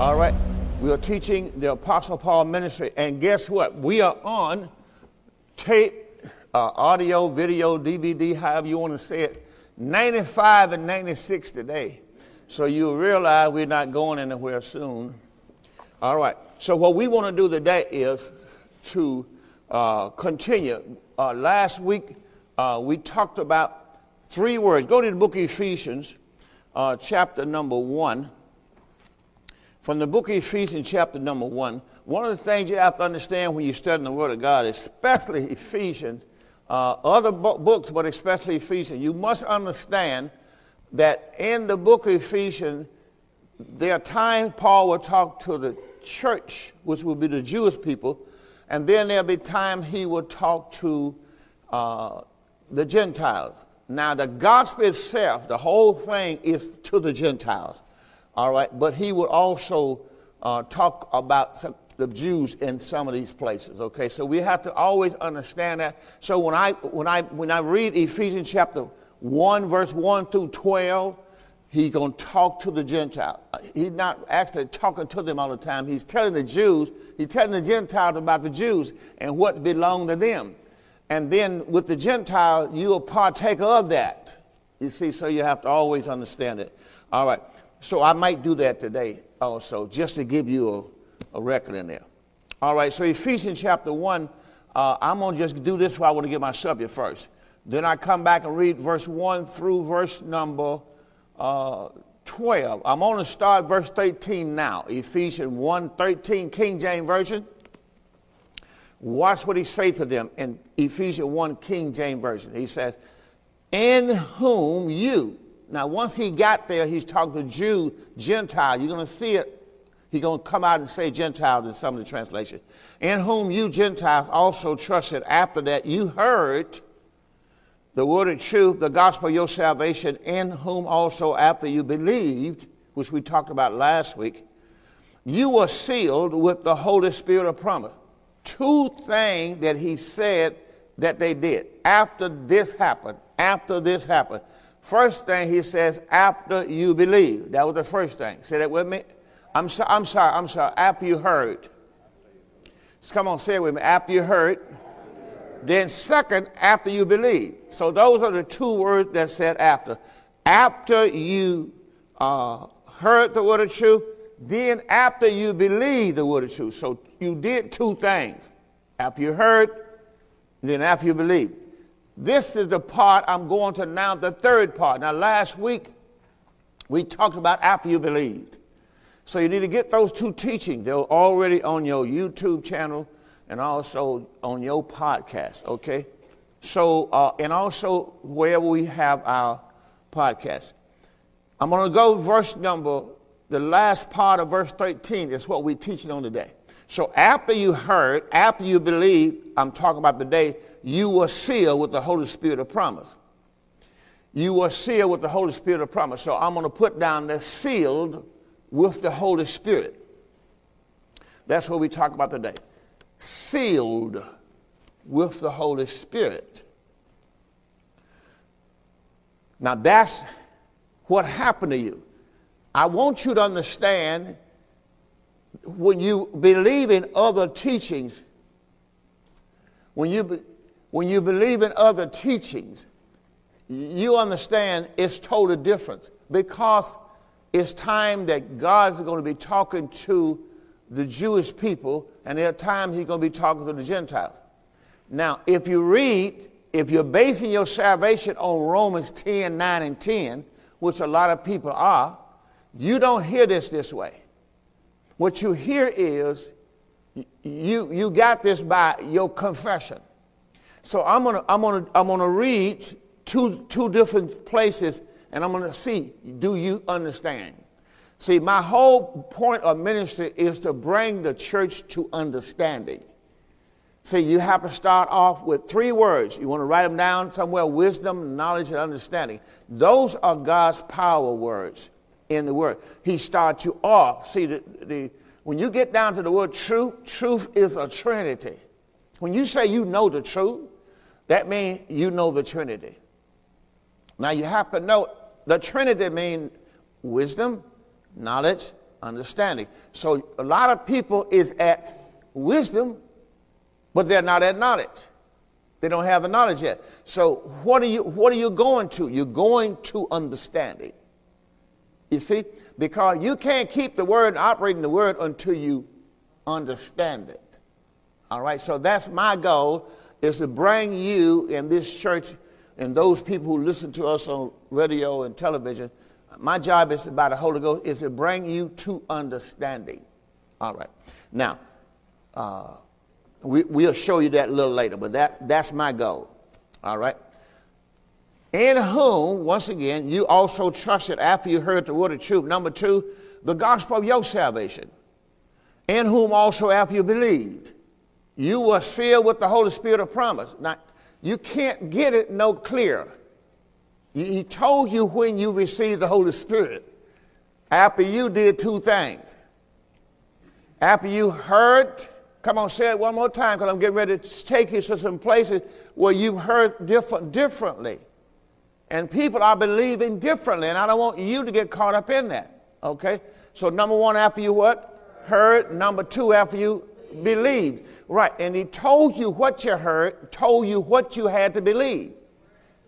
All right. We are teaching the Apostle Paul ministry. And guess what? We are on tape, uh, audio, video, DVD, however you want to say it, 95 and 96 today. So you realize we're not going anywhere soon. All right. So what we want to do today is to uh, continue. Uh, last week uh, we talked about three words. Go to the book of Ephesians, uh, chapter number one from the book of Ephesians, chapter number one, one of the things you have to understand when you're studying the Word of God, especially Ephesians, uh, other books, but especially Ephesians, you must understand that in the book of Ephesians, there are times Paul will talk to the church, which will be the Jewish people, and then there'll be time he will talk to uh, the Gentiles. Now, the gospel itself, the whole thing is to the Gentiles. All right, but he would also uh, talk about some, the Jews in some of these places. Okay, so we have to always understand that. So when I when I when I read Ephesians chapter one verse one through twelve, he's going to talk to the Gentiles. He's not actually talking to them all the time. He's telling the Jews, he's telling the Gentiles about the Jews and what belonged to them. And then with the Gentiles, you are partaker of that. You see, so you have to always understand it. All right. So I might do that today also, just to give you a, a record in there. All right, so Ephesians chapter 1, uh, I'm going to just do this where I want to get my subject first. Then I come back and read verse 1 through verse number uh, 12. I'm going to start verse 13 now. Ephesians 1 13, King James Version. Watch what he says to them in Ephesians 1, King James Version. He says, In whom you, now, once he got there, he's talking to Jew, Gentile. You're going to see it. He's going to come out and say Gentiles in some of the translations. In whom you Gentiles also trusted after that you heard the word of truth, the gospel of your salvation, in whom also after you believed, which we talked about last week, you were sealed with the Holy Spirit of promise. Two things that he said that they did. After this happened, after this happened, First thing he says, after you believe. That was the first thing. Say that with me. I'm, so, I'm sorry, I'm sorry. After you heard. So come on, say it with me. After you heard. Then second, after you believe. So those are the two words that said after. After you uh, heard the word of truth, then after you believe the word of truth. So you did two things. After you heard, then after you believe. This is the part I'm going to now, the third part. Now, last week, we talked about after you believed. So you need to get those two teachings. They're already on your YouTube channel and also on your podcast, okay? So, uh, and also where we have our podcast. I'm going to go verse number, the last part of verse 13 is what we're teaching on today. So after you heard, after you believe, I'm talking about the day you were sealed with the Holy Spirit of promise. You were sealed with the Holy Spirit of promise. So I'm going to put down the sealed with the Holy Spirit. That's what we talk about today. Sealed with the Holy Spirit. Now that's what happened to you. I want you to understand when you believe in other teachings, when you, when you believe in other teachings, you understand it's totally different because it's time that God's going to be talking to the Jewish people, and there are times He's going to be talking to the Gentiles. Now, if you read, if you're basing your salvation on Romans 10 9 and 10, which a lot of people are, you don't hear this this way. What you hear is you, you got this by your confession. So I'm gonna, I'm gonna, I'm gonna read two, two different places and I'm gonna see, do you understand? See, my whole point of ministry is to bring the church to understanding. See, you have to start off with three words. You want to write them down somewhere wisdom, knowledge, and understanding. Those are God's power words in the word. He starts you off. See, the, the, when you get down to the word truth, truth is a trinity. When you say you know the truth, that means you know the Trinity. Now you have to know the Trinity means wisdom, knowledge, understanding. So a lot of people is at wisdom, but they're not at knowledge. They don't have the knowledge yet. So what are you what are you going to? You're going to understanding. You see? Because you can't keep the word operating the word until you understand it. All right, so that's my goal is to bring you in this church and those people who listen to us on radio and television. My job is by the Holy Ghost is to bring you to understanding. All right. Now, uh, we, we'll show you that a little later, but that, that's my goal. All right. In whom, once again, you also trusted after you heard the word of truth. Number two, the gospel of your salvation. In whom also after you believed, you were sealed with the Holy Spirit of promise. Now, you can't get it no clearer. He told you when you received the Holy Spirit, after you did two things. After you heard Come on, say it one more time because I'm getting ready to take you to some places where you've heard different, differently. And people are believing differently, and I don't want you to get caught up in that. Okay? So, number one, after you what? Heard. Number two, after you believed. Right. And he told you what you heard, told you what you had to believe.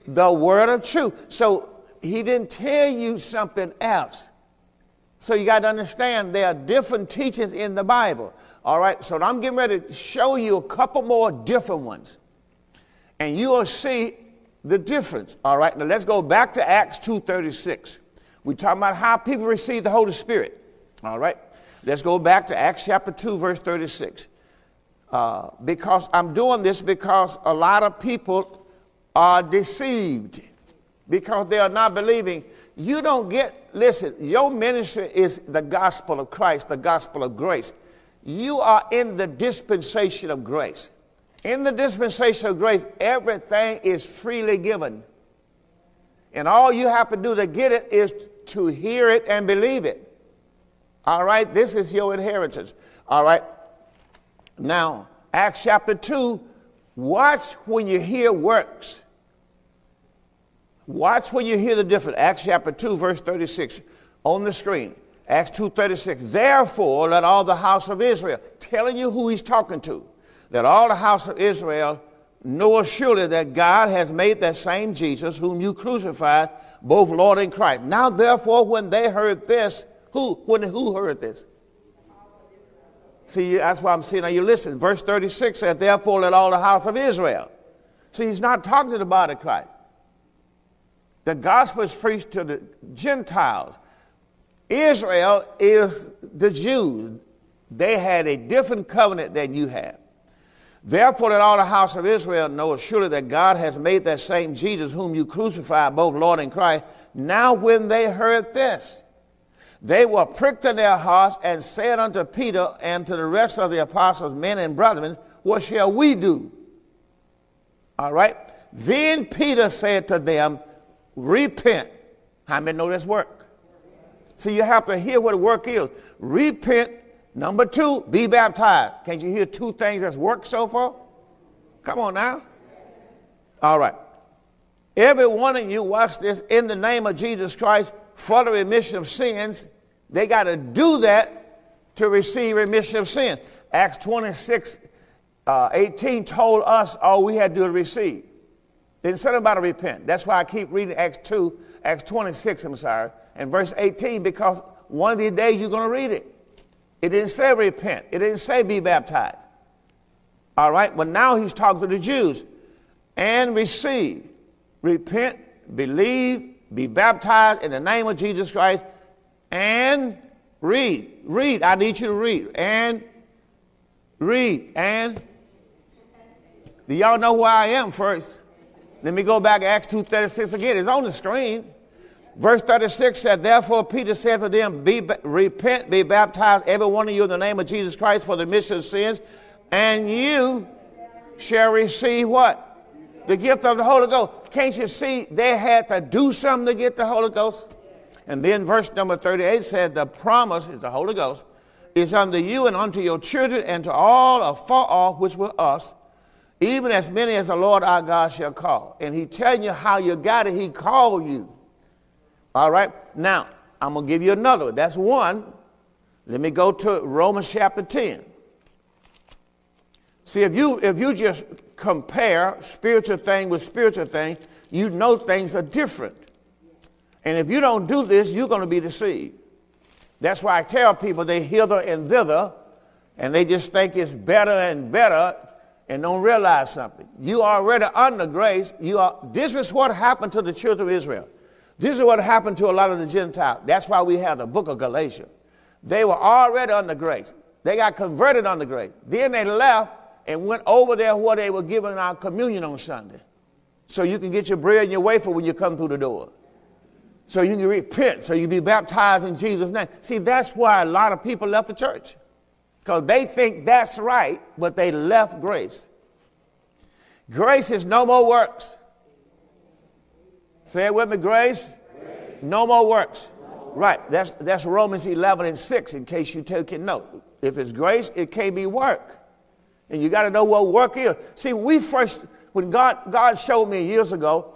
The word of truth. So, he didn't tell you something else. So, you got to understand there are different teachings in the Bible. All right, so I'm getting ready to show you a couple more different ones. And you will see the difference. All right, now let's go back to Acts 2.36. We're talking about how people receive the Holy Spirit. All right, let's go back to Acts chapter 2, verse 36. Uh, because I'm doing this because a lot of people are deceived because they are not believing. You don't get, listen, your ministry is the gospel of Christ, the gospel of grace. You are in the dispensation of grace. In the dispensation of grace, everything is freely given. And all you have to do to get it is to hear it and believe it. All right, this is your inheritance. All right. Now, Acts chapter 2, watch when you hear works. Watch when you hear the difference. Acts chapter 2, verse 36 on the screen. Acts 2.36, therefore let all the house of Israel, telling you who he's talking to, let all the house of Israel know surely that God has made that same Jesus whom you crucified, both Lord and Christ. Now therefore when they heard this, who, when, who heard this? See, that's why I'm saying, now you listen. Verse 36 said, therefore let all the house of Israel. See, he's not talking to the body of Christ. The gospel is preached to the Gentiles. Israel is the Jews. They had a different covenant than you have. Therefore, let all the house of Israel know surely that God has made that same Jesus, whom you crucified, both Lord and Christ. Now, when they heard this, they were pricked in their hearts and said unto Peter and to the rest of the apostles, men and brethren, What shall we do? All right. Then Peter said to them, Repent. How many know this work? See, you have to hear what work is. Repent. Number two, be baptized. Can't you hear two things that's worked so far? Come on now. All right. Every one of you watch this in the name of Jesus Christ for the remission of sins. They got to do that to receive remission of sin. Acts 26, uh, 18 told us all we had to do to receive. Didn't say about to repent. That's why I keep reading Acts 2, Acts 26, I'm sorry and verse 18 because one of these days you're going to read it. It didn't say repent, it didn't say be baptized. All right, but now he's talking to the Jews and receive, repent, believe, be baptized in the name of Jesus Christ, and read. Read. I need you to read. And read. And do y'all know where I am first? Let me go back to Acts 2.36 again. It's on the screen. Verse 36 said, Therefore Peter said to them, be, Repent, be baptized, every one of you, in the name of Jesus Christ for the remission of sins, and you shall receive what? The gift of the Holy Ghost. Can't you see they had to do something to get the Holy Ghost? And then verse number 38 said, The promise is the Holy Ghost is unto you and unto your children and to all afar off which were us, even as many as the Lord our God shall call. And he telling you how you got it, he called you. All right? Now, I'm going to give you another. That's one. Let me go to Romans chapter 10. See, if you if you just compare spiritual thing with spiritual thing, you know things are different. And if you don't do this, you're going to be deceived. That's why I tell people they hither and thither, and they just think it's better and better and don't realize something. You are already under grace. You are, this is what happened to the children of Israel. This is what happened to a lot of the Gentiles. That's why we have the book of Galatians. They were already under grace. They got converted under grace. Then they left and went over there where they were giving our communion on Sunday. So you can get your bread and your wafer when you come through the door. So you can repent, so you be baptized in Jesus' name. See, that's why a lot of people left the church. Because they think that's right, but they left grace. Grace is no more works. Say it with me, grace. grace. No more works. No. Right, that's, that's Romans 11 and 6, in case you take it note. If it's grace, it can't be work. And you got to know what work is. See, we first, when God, God showed me years ago,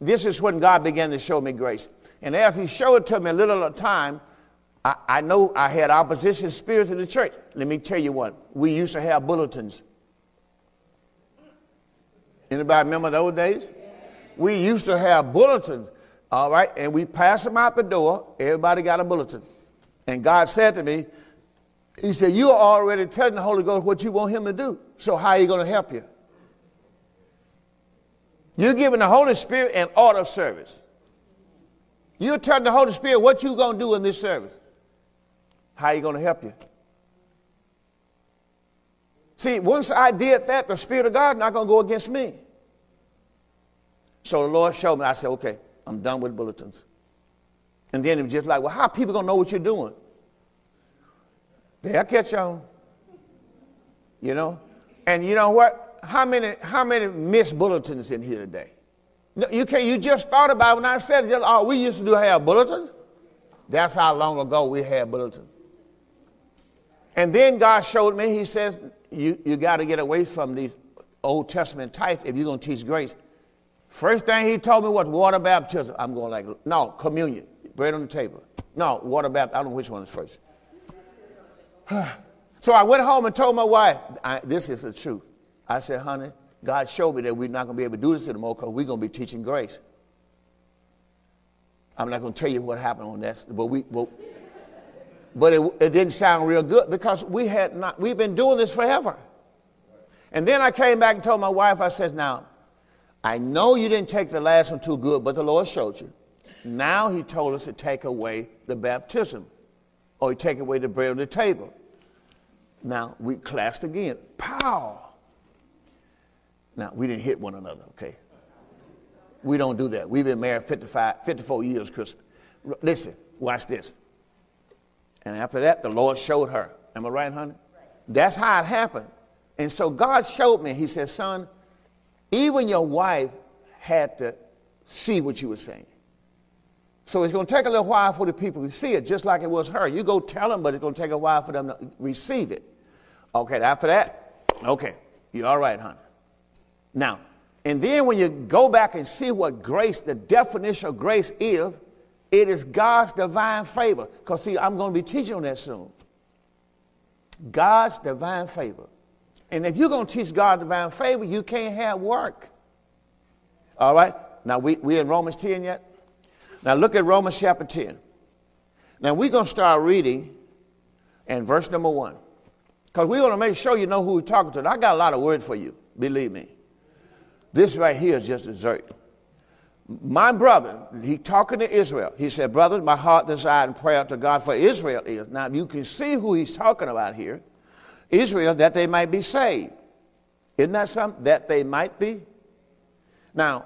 this is when God began to show me grace. And after He showed it to me a little at a time, I, I know I had opposition spirits in the church. Let me tell you what, we used to have bulletins. Anybody remember those days? We used to have bulletins, all right, and we passed them out the door. Everybody got a bulletin. And God said to me, He said, You are already telling the Holy Ghost what you want Him to do. So, how are you going to help you? You're giving the Holy Spirit an order of service. You're telling the Holy Spirit what you're going to do in this service. How are you going to help you? See, once I did that, the Spirit of God not going to go against me. So the Lord showed me. I said, okay, I'm done with bulletins. And then it was just like, well, how people going to know what you're doing? They'll catch on. You know? And you know what? How many, how many missed bulletins in here today? You can You just thought about when I said, just, oh, we used to do have bulletins. That's how long ago we had bulletins. And then God showed me, He says, you, you got to get away from these Old Testament types if you're going to teach grace. First thing He told me was water baptism. I'm going like, no, communion, bread on the table. No, water baptism. I don't know which one is first. so I went home and told my wife, this is the truth. I said, honey, God showed me that we're not going to be able to do this anymore because we're going to be teaching grace. I'm not going to tell you what happened on that, but we, but but it, it didn't sound real good because we had not, we've been doing this forever. And then I came back and told my wife, I said, now, I know you didn't take the last one too good, but the Lord showed you. Now he told us to take away the baptism or he take away the bread on the table. Now we clashed again. Pow! Now we didn't hit one another, okay? We don't do that. We've been married 55, 54 years, Christmas. Listen, watch this. And after that, the Lord showed her. Am I right, honey? That's how it happened. And so God showed me, He said, Son, even your wife had to see what you were saying. So it's going to take a little while for the people to see it, just like it was her. You go tell them, but it's going to take a while for them to receive it. Okay, after that, okay, you're all right, honey. Now, and then when you go back and see what grace, the definition of grace is, it is God's divine favor. Because, see, I'm going to be teaching on that soon. God's divine favor. And if you're going to teach God's divine favor, you can't have work. All right? Now, we, we in Romans 10 yet? Now, look at Romans chapter 10. Now, we're going to start reading and verse number 1. Because we're going to make sure you know who we're talking to. I got a lot of words for you, believe me. This right here is just dessert my brother, he talking to Israel. He said, Brother, my heart desire and prayer to God for Israel is. Now you can see who he's talking about here. Israel, that they might be saved. Isn't that something? That they might be. Now,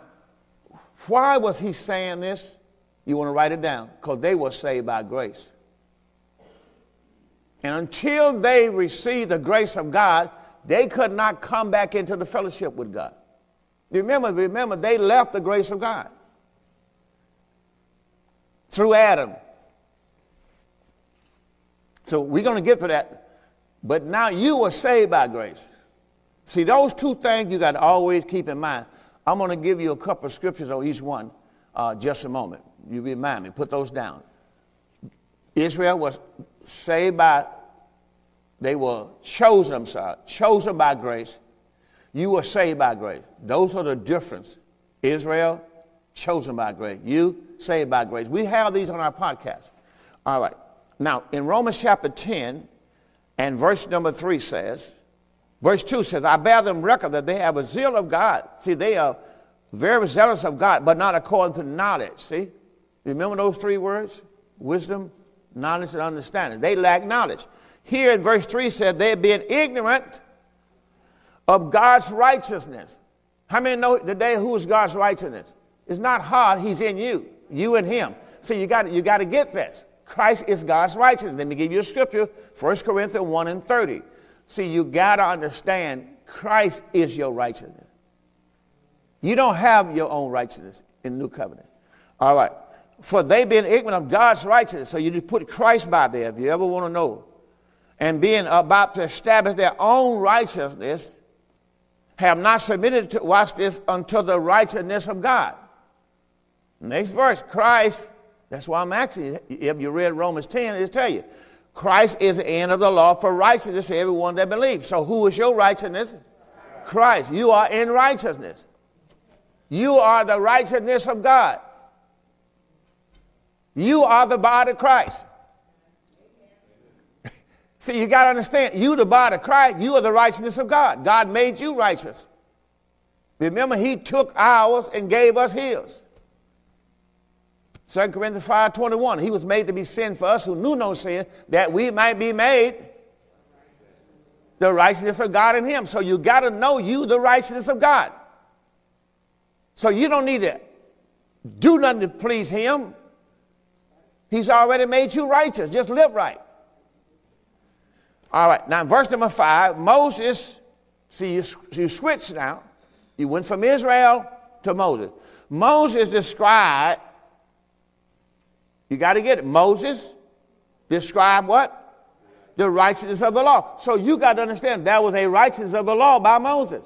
why was he saying this? You want to write it down? Because they were saved by grace. And until they received the grace of God, they could not come back into the fellowship with God. Remember, remember, they left the grace of God through Adam. So we're going to get to that. But now you were saved by grace. See, those two things you got to always keep in mind. I'm going to give you a couple of scriptures on each one uh, just a moment. You remind me, put those down. Israel was saved by, they were chosen, I'm sorry, chosen by grace. You were saved by grace. Those are the difference. Israel, chosen by grace. You, saved by grace. We have these on our podcast. All right. Now, in Romans chapter 10 and verse number 3 says, verse 2 says, I bear them record that they have a zeal of God. See, they are very zealous of God, but not according to knowledge. See? Remember those three words? Wisdom, knowledge, and understanding. They lack knowledge. Here in verse 3 said, they're being ignorant of God's righteousness. How many know today who is God's righteousness? It's not hard, He's in you, you and Him. So you got you got to get this. Christ is God's righteousness. Let me give you a scripture, 1 Corinthians 1 and 30. See, you got to understand Christ is your righteousness. You don't have your own righteousness in New Covenant. All right. For they being ignorant of God's righteousness, so you just put Christ by there if you ever want to know. And being about to establish their own righteousness, have not submitted to, watch this, unto the righteousness of God. Next verse, Christ, that's why I'm asking if you read Romans 10, it'll tell you. Christ is the end of the law for righteousness to everyone that believes. So who is your righteousness? Christ. You are in righteousness. You are the righteousness of God. You are the body of Christ. See, you got to understand, you the body of Christ, you are the righteousness of God. God made you righteous. Remember, he took ours and gave us his. 2 Corinthians 5 21, he was made to be sin for us who knew no sin, that we might be made the righteousness of God in him. So you got to know you the righteousness of God. So you don't need to do nothing to please him. He's already made you righteous. Just live right. All right, now verse number five, Moses, see, you, you switch now. You went from Israel to Moses. Moses described, you got to get it. Moses described what? The righteousness of the law. So you got to understand that was a righteousness of the law by Moses.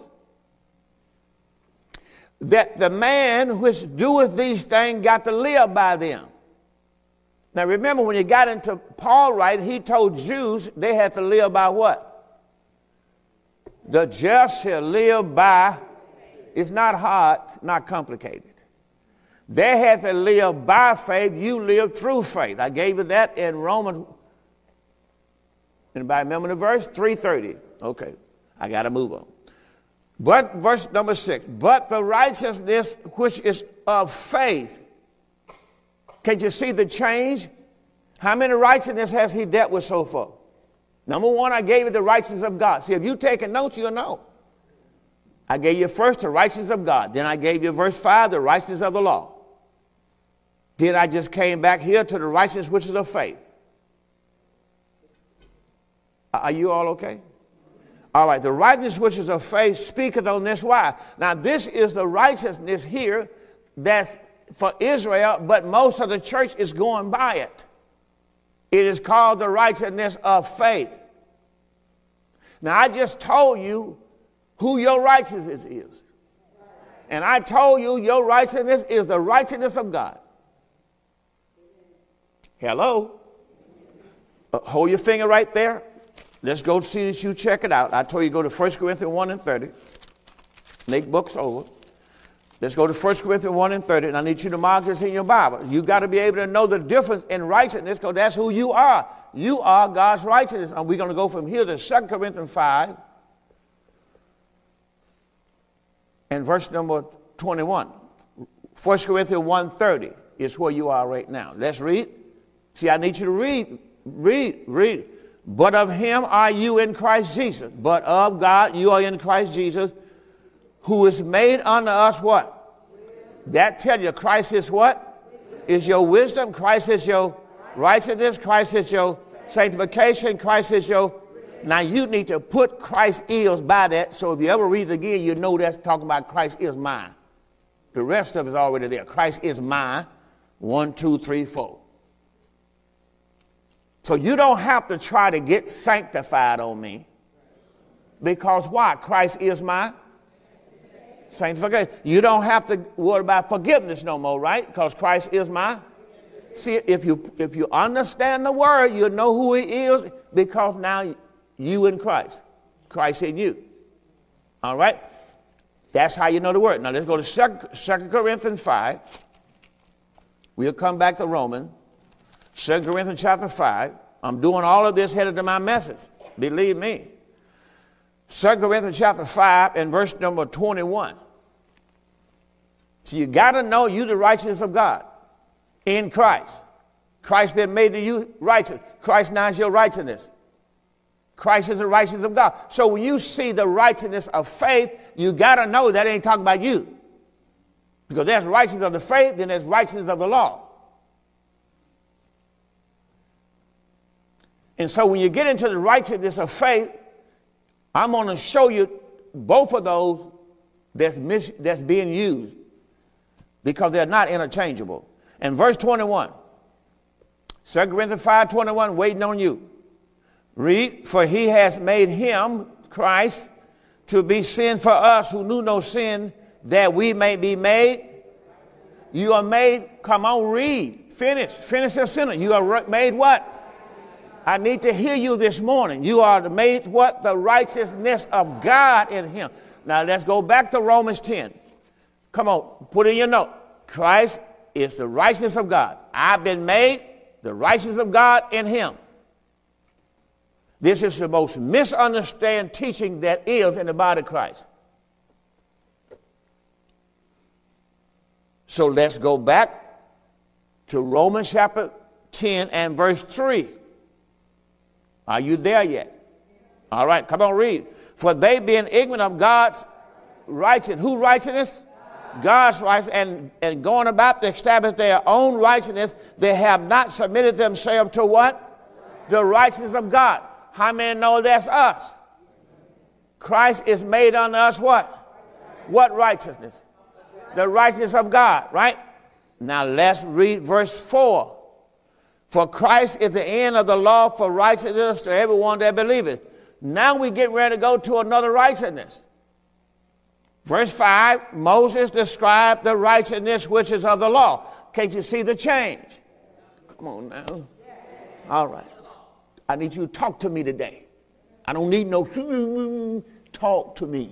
That the man which doeth these things got to live by them. Now remember, when you got into Paul, right, he told Jews they had to live by what? The just shall live by, it's not hard, not complicated. They had to live by faith, you live through faith. I gave you that in Romans, anybody remember the verse? 330. Okay, I got to move on. But, verse number six, but the righteousness which is of faith can you see the change? How many righteousness has he dealt with so far? Number one, I gave you the righteousness of God. See, if you take notes, you'll know. I gave you first the righteousness of God. Then I gave you verse 5, the righteousness of the law. Then I just came back here to the righteousness which is of faith. Are you all okay? All right, the righteousness which is of faith speaketh on this why. Now, this is the righteousness here that's for Israel, but most of the church is going by it. It is called the righteousness of faith. Now, I just told you who your righteousness is. And I told you your righteousness is the righteousness of God. Hello? Uh, hold your finger right there. Let's go see that you check it out. I told you go to 1 Corinthians 1 and 30. Make books over. Let's go to 1 Corinthians 1 and 30, and I need you to mark this in your Bible. You got to be able to know the difference in righteousness because that's who you are. You are God's righteousness. And we're going to go from here to 2 Corinthians 5 and verse number 21. 1 Corinthians 1.30 is where you are right now. Let's read. See, I need you to read, read, read. But of him are you in Christ Jesus. But of God you are in Christ Jesus who is made unto us what? That tell you Christ is what? Is your wisdom. Christ is your righteousness. Christ is your sanctification. Christ is your. Now you need to put Christ is by that. So if you ever read it again, you know that's talking about Christ is mine. The rest of it is already there. Christ is mine. One, two, three, four. So you don't have to try to get sanctified on me. Because why? Christ is mine sanctification. You don't have to worry about forgiveness no more, right? Because Christ is my See, if you if you understand the word, you'll know who he is because now you in Christ. Christ in you. All right? That's how you know the word. Now let's go to 2 Corinthians 5. We'll come back to Romans. 2 Corinthians chapter 5. I'm doing all of this headed to my message. Believe me. 2 Corinthians chapter 5 and verse number 21. So you got to know you the righteousness of God in Christ. Christ been made to you righteous. Christ now is your righteousness. Christ is the righteousness of God. So when you see the righteousness of faith, you got to know that ain't talking about you. Because there's righteousness of the faith, then there's righteousness of the law. And so when you get into the righteousness of faith, I'm going to show you both of those that's, mis- that's being used because they're not interchangeable. And verse 21, 2 Corinthians 5 21, waiting on you. Read, for he has made him, Christ, to be sin for us who knew no sin, that we may be made. You are made, come on, read, finish, finish the sentence. You are made what? I need to hear you this morning. You are made what? The righteousness of God in him. Now let's go back to Romans 10. Come on, put in your note. Christ is the righteousness of God. I've been made the righteousness of God in him. This is the most misunderstood teaching that is in the body of Christ. So let's go back to Romans chapter 10 and verse 3. Are you there yet? All right, come on, read. For they being ignorant of God's righteousness, who righteousness? God's righteousness and, and going about to establish their own righteousness, they have not submitted themselves to what? The righteousness of God. How many know that's us? Christ is made unto us what? What righteousness? The righteousness of God, right? Now let's read verse 4. For Christ is the end of the law for righteousness to everyone that believeth. Now we get ready to go to another righteousness. Verse 5 Moses described the righteousness which is of the law. Can't you see the change? Come on now. All right. I need you to talk to me today. I don't need no talk to me.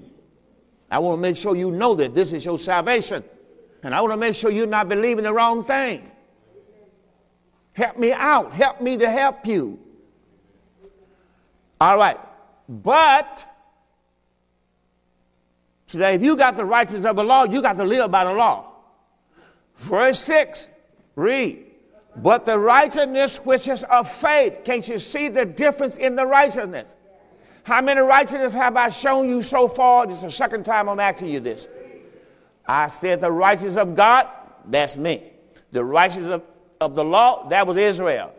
I want to make sure you know that this is your salvation. And I want to make sure you're not believing the wrong thing. Help me out. Help me to help you. All right. But Today, if you got the righteousness of the law, you got to live by the law. Verse 6, read. But the righteousness which is of faith, can't you see the difference in the righteousness? How many righteousness have I shown you so far? This is the second time I'm asking you this. I said the righteousness of God, that's me. The righteousness of, of the law, that was Israel.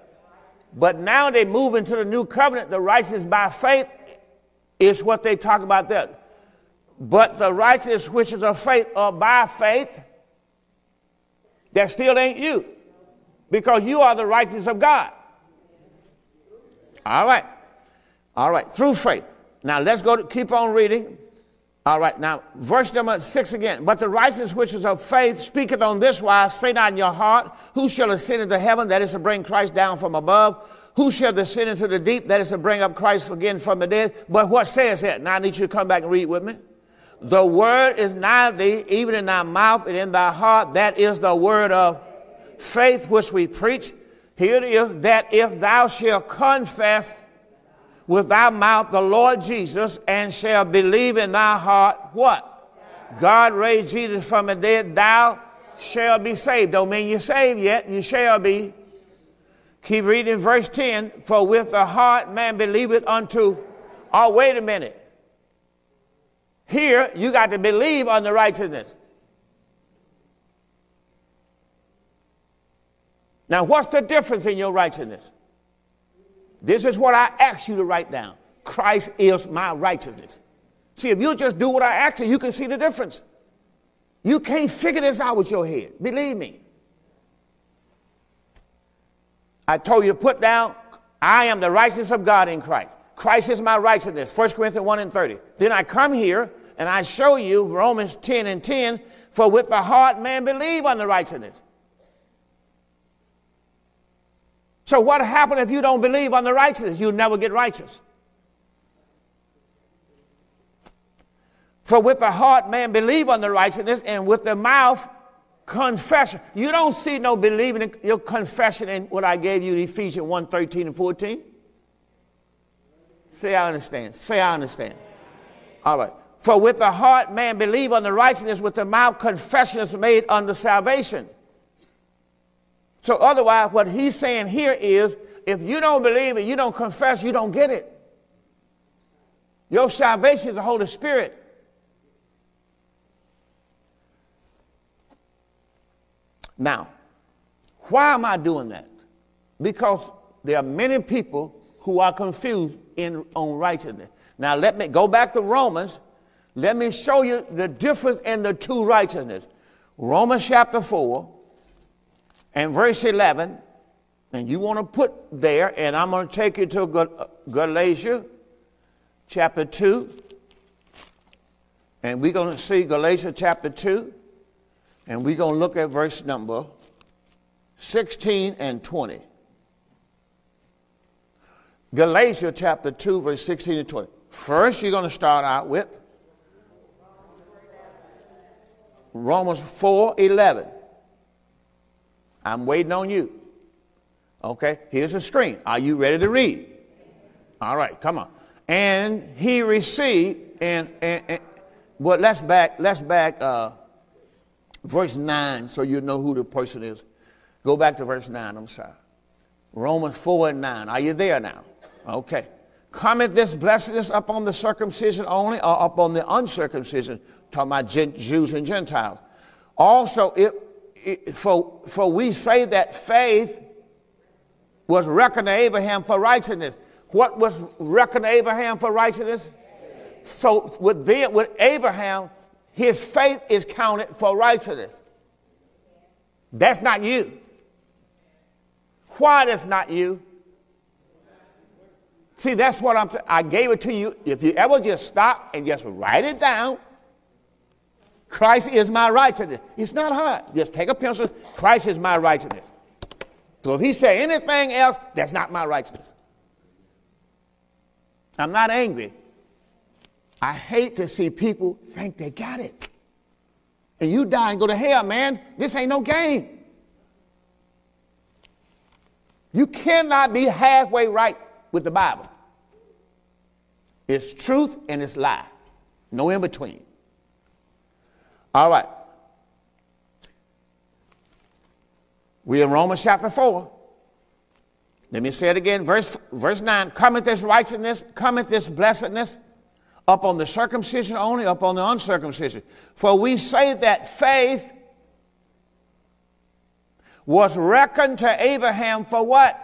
But now they move into the new covenant. The righteousness by faith is what they talk about there. But the righteousness which is of faith or by faith, that still ain't you. Because you are the righteousness of God. All right. All right. Through faith. Now let's go to keep on reading. All right. Now, verse number six again. But the righteousness which is of faith speaketh on this wise, say not in your heart, who shall ascend into heaven, that is to bring Christ down from above? Who shall descend into the deep, that is to bring up Christ again from the dead? But what says that? Now I need you to come back and read with me. The word is nigh thee, even in thy mouth and in thy heart. That is the word of faith which we preach. Here it is that if thou shalt confess with thy mouth the Lord Jesus and shall believe in thy heart, what? God raised Jesus from the dead, thou shall be saved. Don't mean you're saved yet, you shall be. Keep reading verse 10. For with the heart man believeth unto, oh, wait a minute. Here, you got to believe on the righteousness. Now, what's the difference in your righteousness? This is what I asked you to write down. Christ is my righteousness. See, if you just do what I asked you, you can see the difference. You can't figure this out with your head. Believe me. I told you to put down, I am the righteousness of God in Christ. Christ is my righteousness. 1 Corinthians 1 and 30. Then I come here and I show you Romans 10 and 10. For with the heart man believe on the righteousness. So, what happens if you don't believe on the righteousness? You'll never get righteous. For with the heart man believe on the righteousness, and with the mouth confession. You don't see no believing in your confession in what I gave you in Ephesians 1 13 and 14. Say, I understand. Say, I understand. All right. For with the heart man believe on the righteousness, with the mouth confession is made unto salvation. So, otherwise, what he's saying here is if you don't believe it, you don't confess, you don't get it. Your salvation is the Holy Spirit. Now, why am I doing that? Because there are many people who are confused in, on righteousness. Now, let me go back to Romans. Let me show you the difference in the two righteousness. Romans chapter 4 and verse 11. And you want to put there, and I'm going to take you to Galatia chapter 2. And we're going to see Galatia chapter 2. And we're going to look at verse number 16 and 20. Galatia chapter 2, verse 16 and 20. First, you're going to start out with Romans 4 11. I'm waiting on you. Okay, here's the screen. Are you ready to read? All right, come on. And he received, and, and, and well, let's back, let's back, uh, verse 9 so you know who the person is. Go back to verse 9, I'm sorry. Romans 4 and 9. Are you there now? Okay. Cometh this blessedness upon the circumcision only or upon the uncircumcision? Talking about Jews and Gentiles. Also, it, for, for we say that faith was reckoned to Abraham for righteousness. What was reckoned to Abraham for righteousness? So with, the, with Abraham, his faith is counted for righteousness. That's not you. Why that's not you? See, that's what I'm saying. I gave it to you. If you ever just stop and just write it down, Christ is my righteousness. It's not hard. Just take a pencil. Christ is my righteousness. So if he say anything else, that's not my righteousness. I'm not angry. I hate to see people think they got it. And you die and go to hell, man. This ain't no game. You cannot be halfway right with the Bible. It's truth and it's lie. No in between. All right. We're in Romans chapter 4. Let me say it again. Verse, verse 9 Cometh this righteousness, cometh this blessedness upon the circumcision only, upon the uncircumcision. For we say that faith was reckoned to Abraham for what?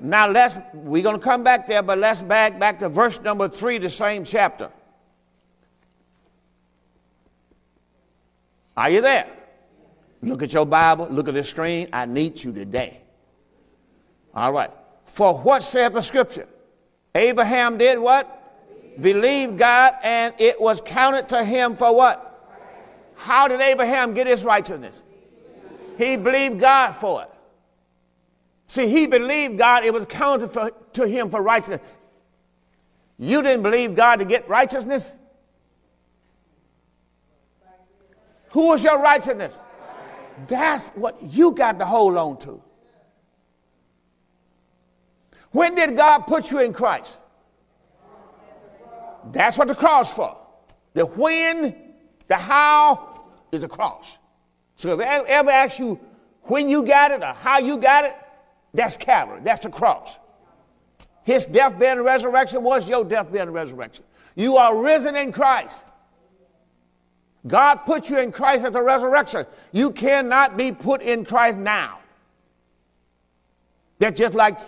Now let's we're gonna come back there, but let's back back to verse number three, the same chapter. Are you there? Look at your Bible, look at the screen. I need you today. All right. For what saith the scripture? Abraham did what? believed God and it was counted to him for what? How did Abraham get his righteousness? He believed God for it. See, he believed God, it was counted for, to him for righteousness. You didn't believe God to get righteousness? Who was your righteousness? That's what you got to hold on to. When did God put you in Christ? That's what the cross for. The when, the how is the cross. So if I ever ask you when you got it or how you got it, that's Calvary. That's the cross. His death, burial, and resurrection was your death, burial, and resurrection. You are risen in Christ. God put you in Christ at the resurrection. You cannot be put in Christ now. That just like,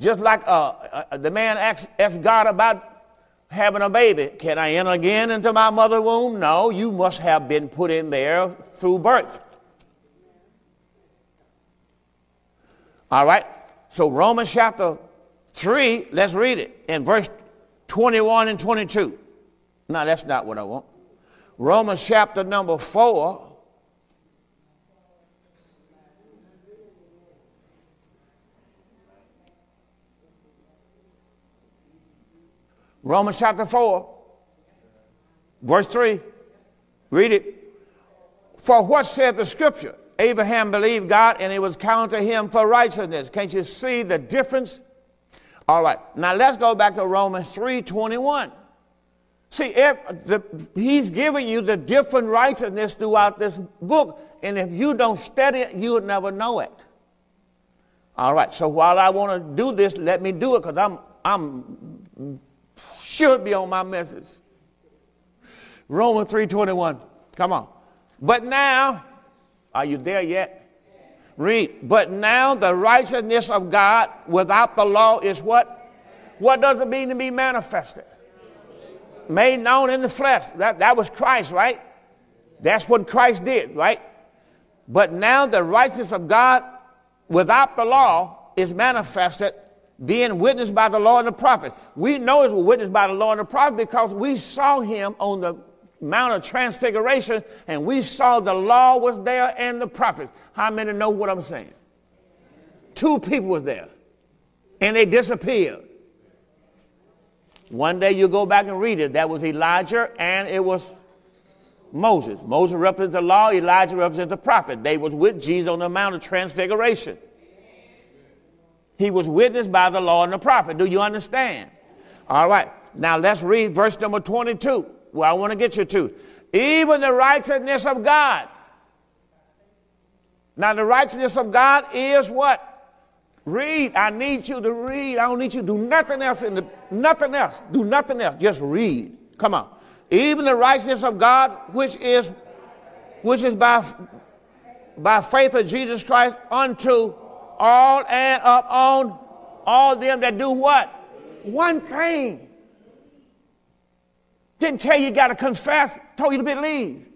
just like uh, uh, the man asked, asked God about having a baby. Can I enter again into my mother womb? No, you must have been put in there through birth. All right. So Romans chapter 3, let's read it in verse 21 and 22. Now that's not what I want. Romans chapter number 4. Romans chapter 4, verse 3. Read it. For what said the scripture? Abraham believed God and it was counted to him for righteousness. Can't you see the difference? All right. Now let's go back to Romans 3 21. See, if the, he's giving you the different righteousness throughout this book, and if you don't study it, you would never know it. All right, so while I want to do this, let me do it because I'm, I'm should be on my message. Romans 3:21. Come on. But now, are you there yet? Read. But now the righteousness of God without the law is what? What does it mean to be manifested? Made known in the flesh. That, that was Christ, right? That's what Christ did, right? But now the righteousness of God without the law is manifested, being witnessed by the law and the prophet. We know it was witnessed by the law and the prophet because we saw him on the Mount of Transfiguration and we saw the law was there and the prophet. How many know what I'm saying? Two people were there and they disappeared. One day you go back and read it. That was Elijah and it was Moses. Moses represents the law, Elijah represents the prophet. They was with Jesus on the Mount of Transfiguration. He was witnessed by the law and the prophet. Do you understand? All right. Now let's read verse number 22, where I want to get you to. Even the righteousness of God. Now the righteousness of God is what? Read. I need you to read. I don't need you to do nothing else in the nothing else. Do nothing else. Just read. Come on. Even the righteousness of God, which is which is by by faith of Jesus Christ unto all and upon all them that do what? One thing. Didn't tell you you got to confess, told you to believe.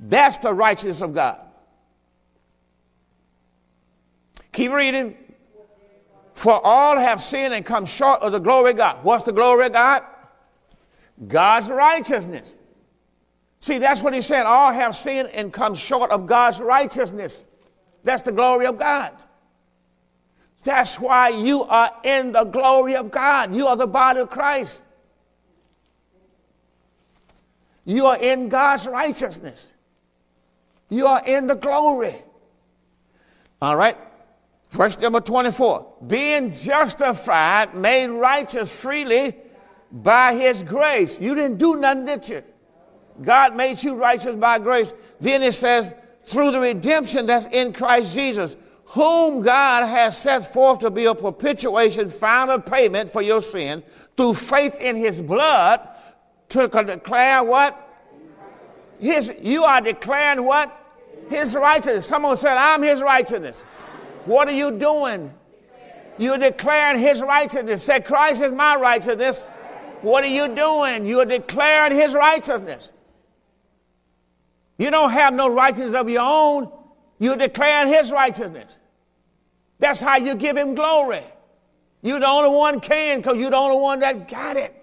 That's the righteousness of God. Keep reading. For all have sinned and come short of the glory of God. What's the glory of God? God's righteousness. See, that's what he said. All have sinned and come short of God's righteousness. That's the glory of God. That's why you are in the glory of God. You are the body of Christ. You are in God's righteousness. You are in the glory. All right? Verse number 24 being justified, made righteous freely by his grace. You didn't do nothing, did you? God made you righteous by grace. Then it says, through the redemption that's in Christ Jesus, whom God has set forth to be a propitiation, final payment for your sin, through faith in his blood, to declare what? His, you are declaring what? His righteousness. Someone said, I'm his righteousness. What are you doing? You're declaring his righteousness. Say, Christ is my righteousness. What are you doing? You're declaring his righteousness. You don't have no righteousness of your own. You're declaring his righteousness. That's how you give him glory. You're the only one can because you're the only one that got it.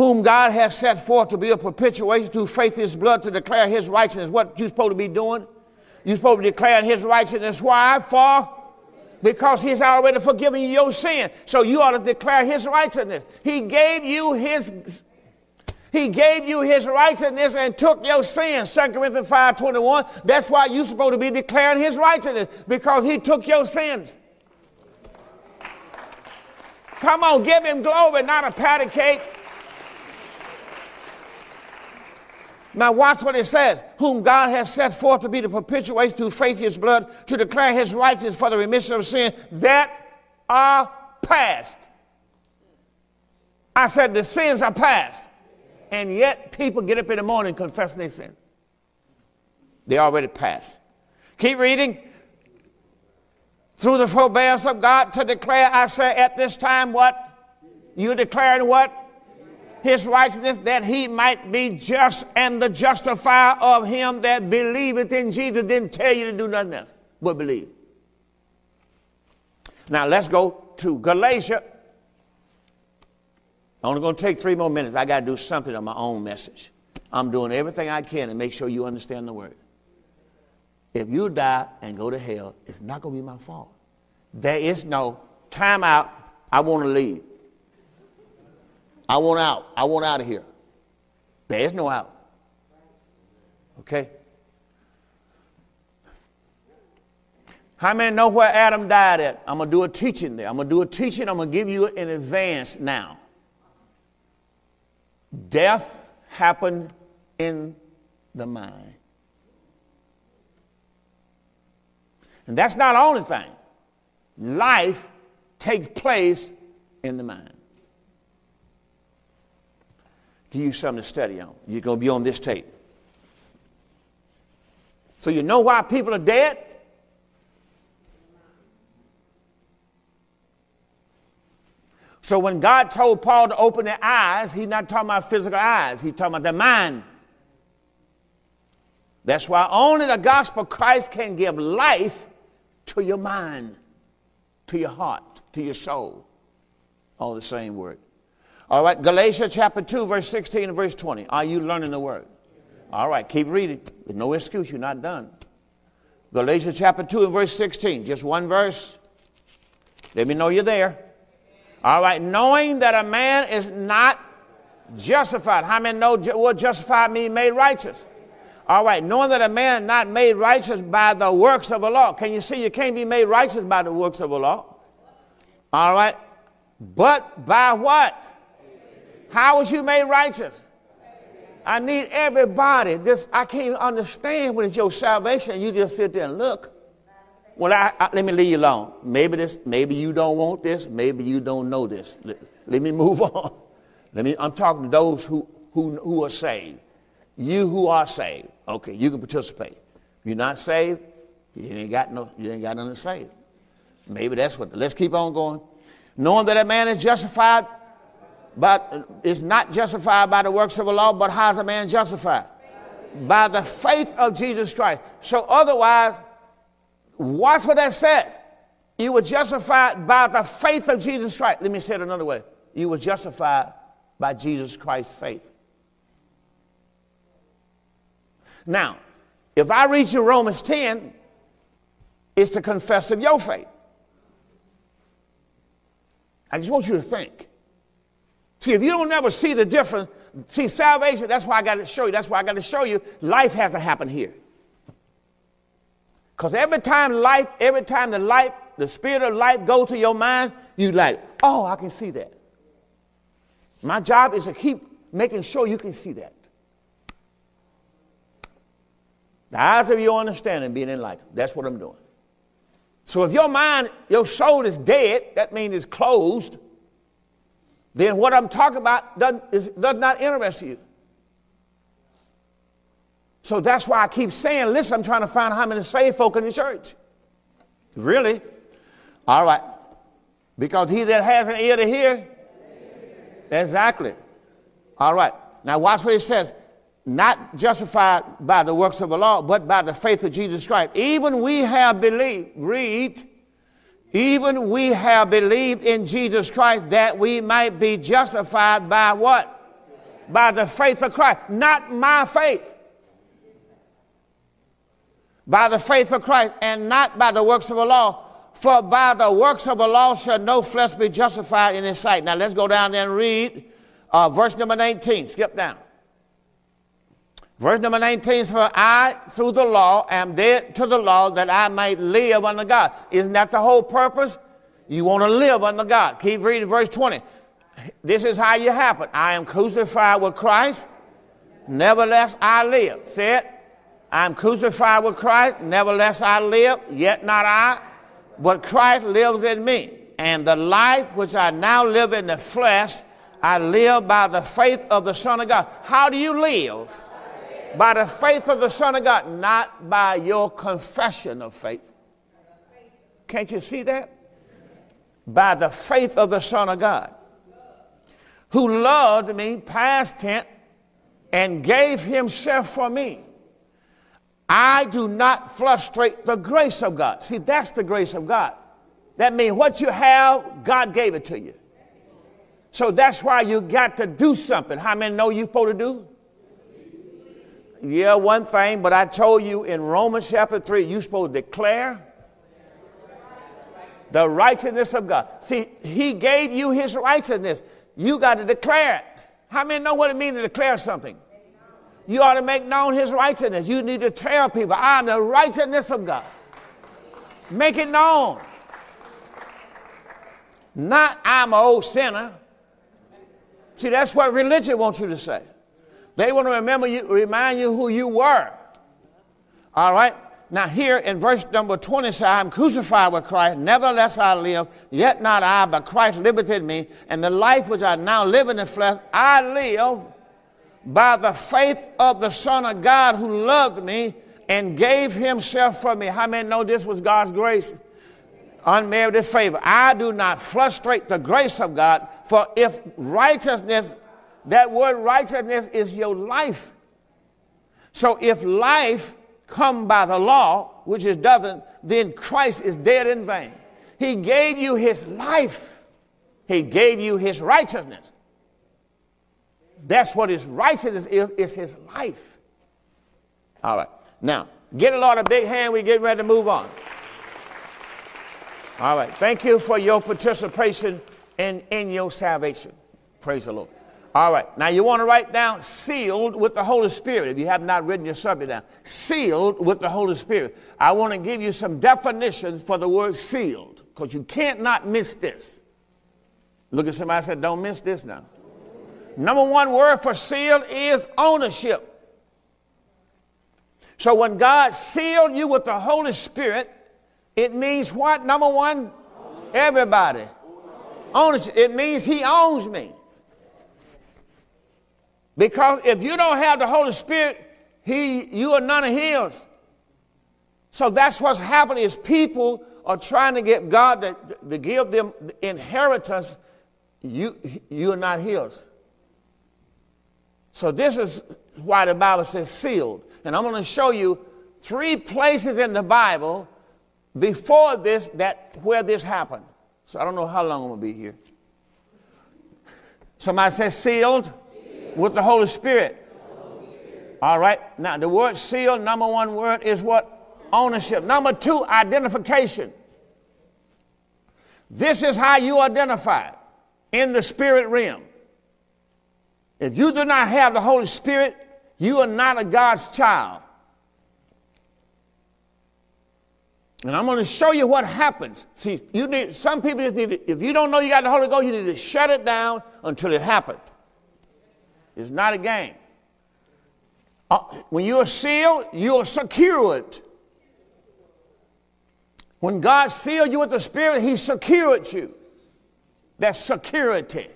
Whom God has set forth to be a propitiation through faith his blood to declare his righteousness. What you supposed to be doing? You're supposed to be declaring his righteousness. Why? For because he's already forgiven your sin. So you ought to declare his righteousness. He gave you his he gave you his righteousness and took your sins. 2 Corinthians 5 21. That's why you're supposed to be declaring his righteousness, because he took your sins. Come on, give him glory, not a patty cake. Now, watch what it says. Whom God has set forth to be the propitiation through faith his blood, to declare his righteousness for the remission of sin that are past. I said the sins are past. And yet people get up in the morning confessing their sin. They already passed. Keep reading. Through the forbearance of God to declare, I say at this time what? You declaring what? His righteousness that he might be just and the justifier of him that believeth in Jesus. Didn't tell you to do nothing else but believe. Now let's go to Galatia. I'm only going to take three more minutes. I got to do something on my own message. I'm doing everything I can to make sure you understand the word. If you die and go to hell, it's not going to be my fault. There is no time out, I want to leave. I want out. I want out of here. There's no out. Okay? How many know where Adam died at? I'm going to do a teaching there. I'm going to do a teaching. I'm going to give you in advance now. Death happened in the mind. And that's not the only thing. Life takes place in the mind. Give you something to study on. You're going to be on this tape. So you know why people are dead? So when God told Paul to open their eyes, he's not talking about physical eyes, he's talking about their mind. That's why only the gospel of Christ can give life to your mind, to your heart, to your soul. All the same word. All right, Galatians chapter 2, verse 16 and verse 20. Are you learning the word? All right, keep reading. No excuse, you're not done. Galatians chapter 2 and verse 16. Just one verse. Let me know you're there. All right, knowing that a man is not justified. How many know what justified means made righteous? All right, knowing that a man is not made righteous by the works of the law. Can you see you can't be made righteous by the works of the law? All right, but by what? How was you made righteous? I need everybody. This I can't understand when it's your salvation. You just sit there and look. Well, I, I, let me leave you alone. Maybe this, maybe you don't want this. Maybe you don't know this. Let, let me move on. Let me. I'm talking to those who who who are saved. You who are saved, okay, you can participate. You're not saved, you ain't got no, you ain't got nothing to say. Maybe that's what. Let's keep on going. Knowing that a man is justified, but is not justified by the works of the law, but how is a man justified? By the faith of Jesus Christ. So otherwise, Watch what that says. You were justified by the faith of Jesus Christ. Let me say it another way. You were justified by Jesus Christ's faith. Now, if I read you Romans 10, it's to confess of your faith. I just want you to think. See, if you don't ever see the difference, see, salvation, that's why I got to show you. That's why I got to show you life has to happen here. Because every time life, every time the life, the spirit of life goes to your mind, you like, oh, I can see that. My job is to keep making sure you can see that. The eyes of your understanding being enlightened. That's what I'm doing. So if your mind, your soul is dead, that means it's closed, then what I'm talking about does, not interest you. So that's why I keep saying, listen, I'm trying to find how many saved folk in the church. Really? All right. Because he that has an ear to hear. Exactly. All right. Now watch what he says. Not justified by the works of the law, but by the faith of Jesus Christ. Even we have believed, read, even we have believed in Jesus Christ that we might be justified by what? By the faith of Christ. Not my faith by the faith of Christ and not by the works of the law. For by the works of the law shall no flesh be justified in his sight. Now let's go down there and read uh, verse number 19. Skip down. Verse number 19 says, For I, through the law, am dead to the law that I might live under God. Isn't that the whole purpose? You want to live under God. Keep reading verse 20. This is how you happen. I am crucified with Christ. Nevertheless, I live. Say it. I'm crucified with Christ, nevertheless I live, yet not I, but Christ lives in me. And the life which I now live in the flesh, I live by the faith of the Son of God. How do you live? By the faith of the Son of God, not by your confession of faith. Can't you see that? By the faith of the Son of God, who loved me, past tense, and gave himself for me. I do not frustrate the grace of God. See, that's the grace of God. That means what you have, God gave it to you. So that's why you got to do something. How many know you're supposed to do? Yeah, one thing, but I told you in Romans chapter 3, you're supposed to declare The righteousness of God. See, He gave you His righteousness. You got to declare it. How many know what it means to declare something? You ought to make known His righteousness. You need to tell people, I'm the righteousness of God. Make it known. Not, I'm an old sinner. See, that's what religion wants you to say. They want to remember you, remind you who you were. All right? Now, here in verse number 20, say, I am crucified with Christ, nevertheless I live, yet not I, but Christ liveth in me. And the life which I now live in the flesh, I live by the faith of the Son of God who loved me and gave himself for me. How many know this was God's grace? Unmerited favor. I do not frustrate the grace of God, for if righteousness, that word righteousness is your life. So if life come by the law, which is doesn't, then Christ is dead in vain. He gave you his life. He gave you his righteousness. That's what his righteousness is, is his life. All right. Now, get a lot of big hand. We get ready to move on. All right. Thank you for your participation in, in your salvation. Praise the Lord. All right. Now you want to write down sealed with the Holy Spirit. If you have not written your subject down, sealed with the Holy Spirit. I want to give you some definitions for the word sealed because you can't not miss this. Look at somebody said, don't miss this now. Number one word for sealed is ownership. So when God sealed you with the Holy Spirit, it means what? Number one, everybody. Ownership. It means He owns me. Because if you don't have the Holy Spirit, he, you are none of His. So that's what's happening is people are trying to get God to, to give them inheritance. You, you are not His. So this is why the Bible says sealed. And I'm going to show you three places in the Bible before this that where this happened. So I don't know how long I'm going to be here. Somebody says sealed with the Holy Spirit. All right. Now the word seal, number one word is what? Ownership. Number two, identification. This is how you identify in the spirit realm. If you do not have the Holy Spirit, you are not a God's child. And I'm going to show you what happens. See, you need some people just need to, if you don't know you got the Holy Ghost, you need to shut it down until it happens. It's not a game. Uh, when you're sealed, you're secured. When God sealed you with the Spirit, He secured you. That's security.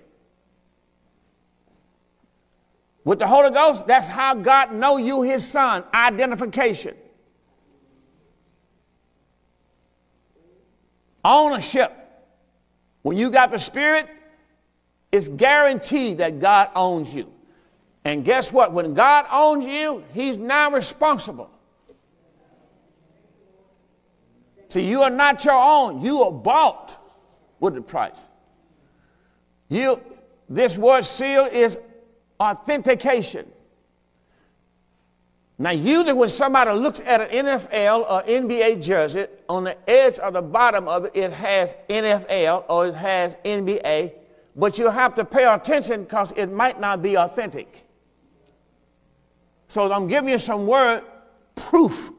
With the Holy Ghost, that's how God know you His Son. Identification. Ownership. When you got the Spirit, it's guaranteed that God owns you. And guess what? When God owns you, He's now responsible. See, you are not your own. You are bought with the price. You, this word seal is authentication. Now, usually when somebody looks at an NFL or NBA jersey, on the edge or the bottom of it, it has NFL or it has NBA, but you have to pay attention because it might not be authentic. So I'm giving you some word proof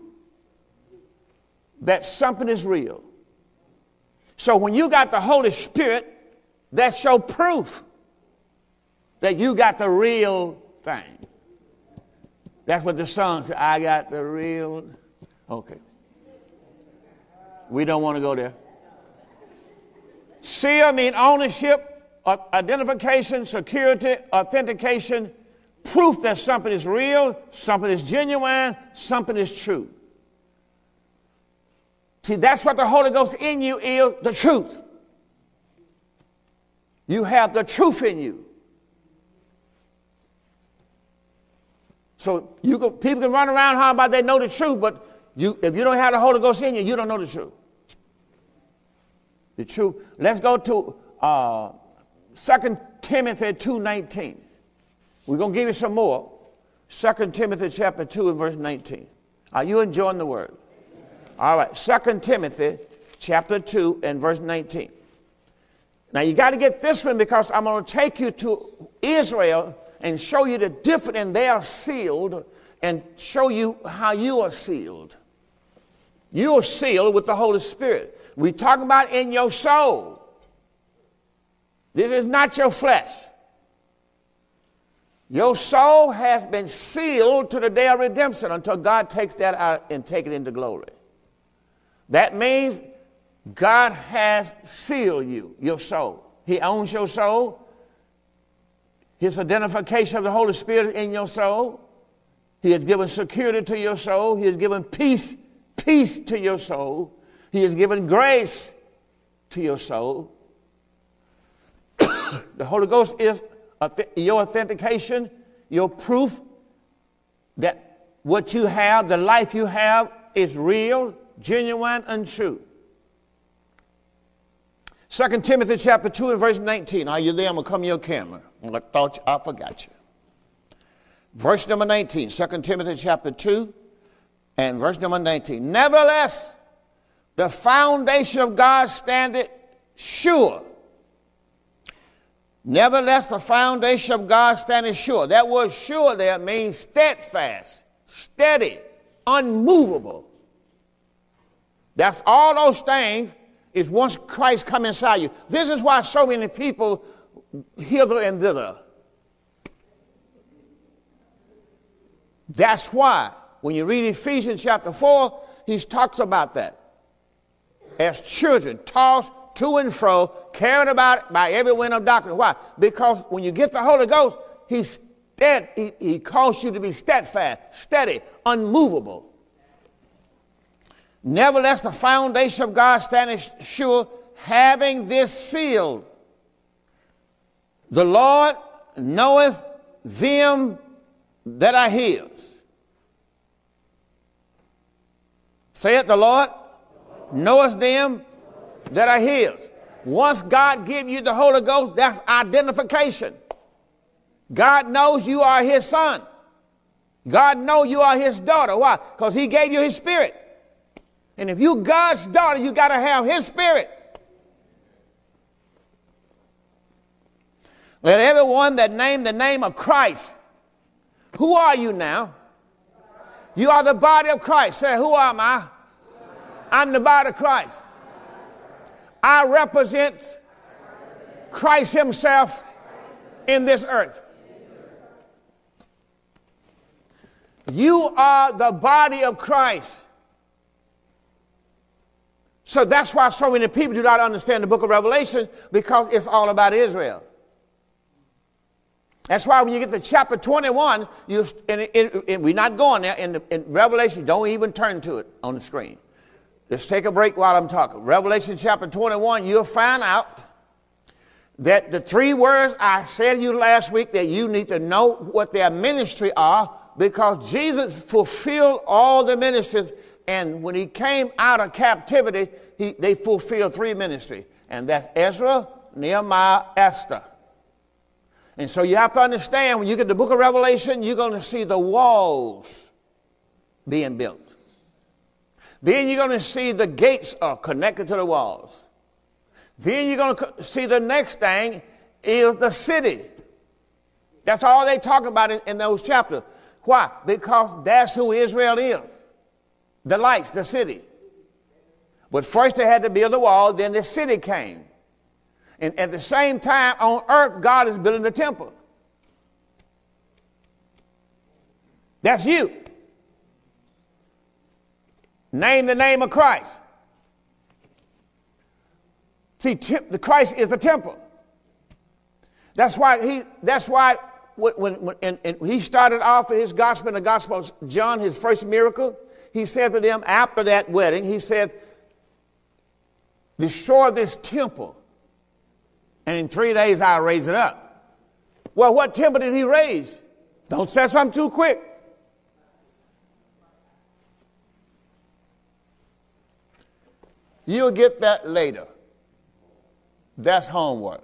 that something is real. So when you got the Holy Spirit, that's your proof that you got the real thing. That's what the song said. I got the real. Okay. We don't want to go there. Seal mean ownership, identification, security, authentication, proof that something is real, something is genuine, something is true. See, that's what the Holy Ghost in you is the truth. You have the truth in you. So you can, people can run around how about they know the truth, but you, if you don't have the Holy Ghost in you, you don't know the truth. The truth. Let's go to uh, 2 Timothy 2.19. We're going to give you some more. 2 Timothy chapter 2 and verse 19. Are you enjoying the word? All right. 2 Timothy chapter 2 and verse 19. Now you got to get this one because I'm going to take you to Israel and show you the difference and they are sealed and show you how you are sealed. You are sealed with the Holy Spirit. We talk about in your soul. This is not your flesh. Your soul has been sealed to the day of redemption until God takes that out and take it into glory. That means God has sealed you, your soul. He owns your soul. His identification of the Holy Spirit in your soul. He has given security to your soul. He has given peace, peace to your soul. He has given grace to your soul. the Holy Ghost is your authentication, your proof that what you have, the life you have, is real, genuine, and true. 2 Timothy chapter 2 and verse 19. Are you there? I'm going to come to your camera. I thought I forgot you. Verse number 19, 2 Timothy chapter 2 and verse number 19. Nevertheless, the foundation of God standeth sure. Nevertheless, the foundation of God standeth sure. That word sure there means steadfast, steady, unmovable. That's all those things is once Christ come inside you. This is why so many people hither and thither. That's why when you read Ephesians chapter 4, he talks about that. As children, tossed to and fro, carried about by every wind of doctrine. Why? Because when you get the Holy Ghost, he's stead, he, he calls you to be steadfast, steady, unmovable. Nevertheless, the foundation of God standeth sure, having this seal. The Lord knoweth them that are his. Say it, the Lord knoweth them that are his. Once God give you the Holy Ghost, that's identification. God knows you are his son. God knows you are his daughter. Why? Because he gave you his spirit. And if you God's daughter, you got to have his spirit. Let everyone that name the name of Christ. Who are you now? You are the body of Christ. Say, who am I? I'm the body of Christ. I represent Christ Himself in this earth. You are the body of Christ. So that's why so many people do not understand the book of Revelation because it's all about Israel. That's why when you get to chapter 21, you, and, and, and we're not going there, in, the, in Revelation, don't even turn to it on the screen. Just take a break while I'm talking. Revelation chapter 21, you'll find out that the three words I said to you last week that you need to know what their ministry are because Jesus fulfilled all the ministries and when he came out of captivity, he, they fulfilled three ministries, and that's Ezra, Nehemiah, Esther. And so you have to understand when you get the book of Revelation, you're going to see the walls being built. Then you're going to see the gates are connected to the walls. Then you're going to see the next thing is the city. That's all they talk about in, in those chapters. Why? Because that's who Israel is the lights, the city. But first they had to build the wall, then the city came. And at the same time, on earth, God is building the temple. That's you. Name the name of Christ. See, the Christ is the temple. That's why he. That's why when, when and, and he started off in his gospel, in the Gospel of John, his first miracle, he said to them after that wedding, he said, Destroy this temple, and in three days I'll raise it up. Well, what temple did he raise? Don't say something too quick. You'll get that later. That's homework.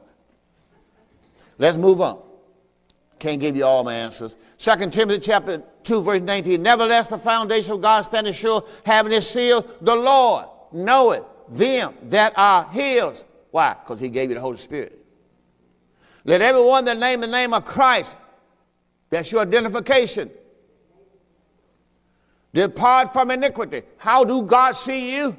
Let's move on. Can't give you all my answers. Second Timothy chapter 2, verse 19. Nevertheless, the foundation of God standing sure, having his seal, the Lord knoweth them that are his. Why? Because he gave you the Holy Spirit. Let everyone that name the name of Christ, that's your identification. Depart from iniquity. How do God see you?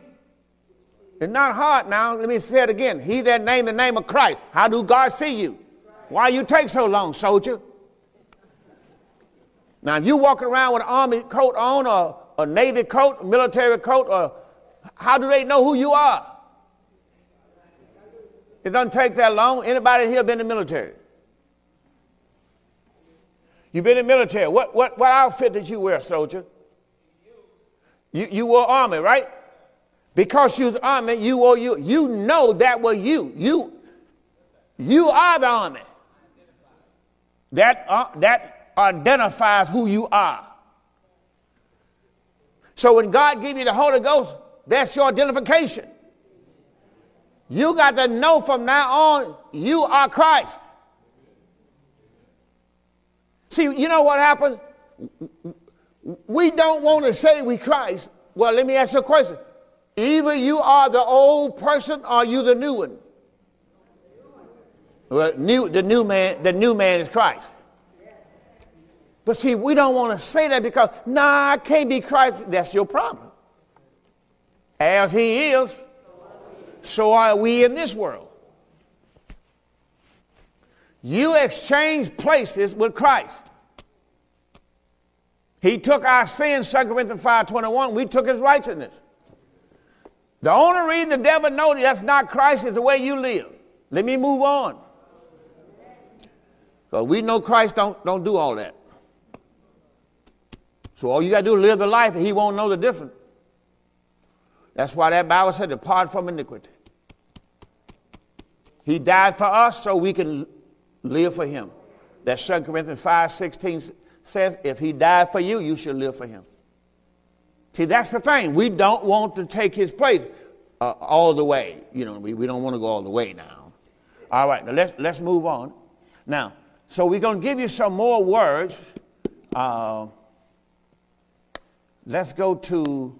It's not hard now. Let me say it again. He that name the name of Christ. How do God see you? Why you take so long, soldier? Now, if you walking around with an army coat on or a navy coat, military coat, or how do they know who you are? It doesn't take that long. Anybody here been in the military? You've been in the military. What, what, what outfit did you wear, soldier? You, you were army, right? Because you was army, you were you. You know that was you. You, you are the army. That, uh, that identifies who you are. So when God give you the Holy Ghost, that's your identification. You got to know from now on, you are Christ. See, you know what happened? We don't want to say we Christ. Well, let me ask you a question. Either you are the old person or you the new one. Well, new, the new man, the new man is Christ. But see, we don't want to say that because, nah, I can't be Christ. That's your problem. As he is, so are we in this world. You exchange places with Christ. He took our sins, 2 Corinthians 5.21. We took his righteousness. The only reason the devil knows that's not Christ is the way you live. Let me move on. Because we know Christ don't, don't do all that. So all you got to do is live the life and he won't know the difference. That's why that Bible said, depart from iniquity. He died for us so we can live for him. That's 2 Corinthians 5 16 says, if he died for you, you should live for him. See, that's the thing. We don't want to take his place uh, all the way. You know, we, we don't want to go all the way now. All right, now let's, let's move on. Now, so we're going to give you some more words. Uh, let's go to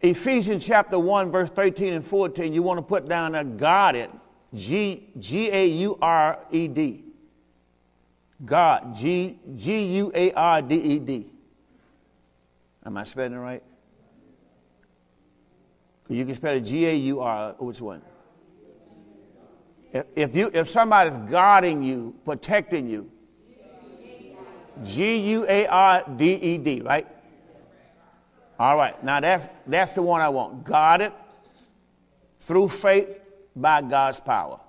Ephesians chapter 1, verse 13 and 14. You want to put down there, guarded, G A U R E D. God, G U A R D E D. Am I spelling it right? You can spell it G A U R. Which one? If, you if somebody's guarding you, protecting you, G U A R D E D, right? All right. Now that's that's the one I want. Guarded through faith by God's power.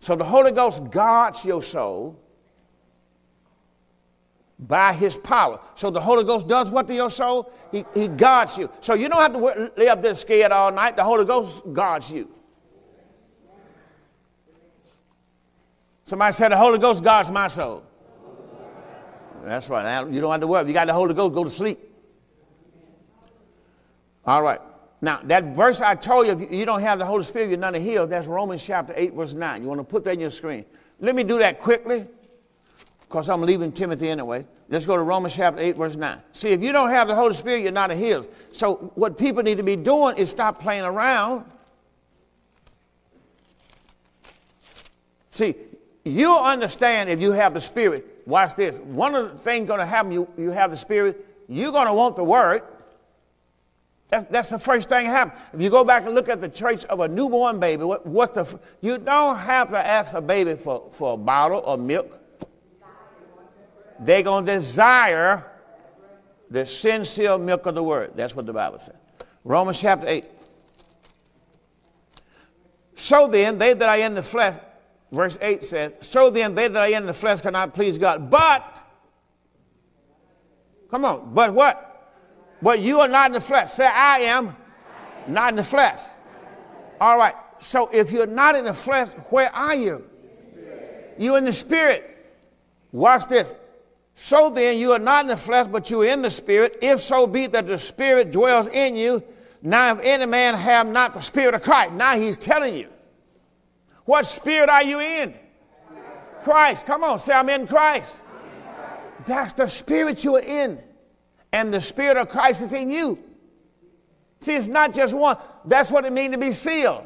So the Holy Ghost guards your soul by his power. So the Holy Ghost does what to your soul? He, he guards you. So you don't have to lay up there scared all night. The Holy Ghost guards you. Somebody said the Holy Ghost guards my soul. That's right. Now, you don't have to worry. You got the Holy Ghost, go to sleep. All right. Now, that verse I told you, if you don't have the Holy Spirit, you're of healed. That's Romans chapter 8, verse 9. You want to put that in your screen. Let me do that quickly because I'm leaving Timothy anyway. Let's go to Romans chapter 8, verse 9. See, if you don't have the Holy Spirit, you're not a healed. So, what people need to be doing is stop playing around. See, you'll understand if you have the Spirit. Watch this. One of the things going to happen, you, you have the Spirit, you're going to want the Word. That's, that's the first thing happens. If you go back and look at the church of a newborn baby, what, what the, you don't have to ask a baby for, for a bottle of milk they're going to desire the sincere milk of the word. That's what the Bible says. Romans chapter 8. So then, they that are in the flesh, verse 8 says, So then, they that are in the flesh cannot please God. But, come on, but what? But you are not in the flesh. Say, I am not in the flesh. All right. So if you're not in the flesh, where are you? You're in the spirit. Watch this. So then, you are not in the flesh, but you are in the spirit. If so be that the spirit dwells in you. Now, if any man have not the spirit of Christ, now he's telling you. What spirit are you in? Christ. Come on, say, I'm in Christ. That's the spirit you are in. And the spirit of Christ is in you. See, it's not just one. That's what it means to be sealed.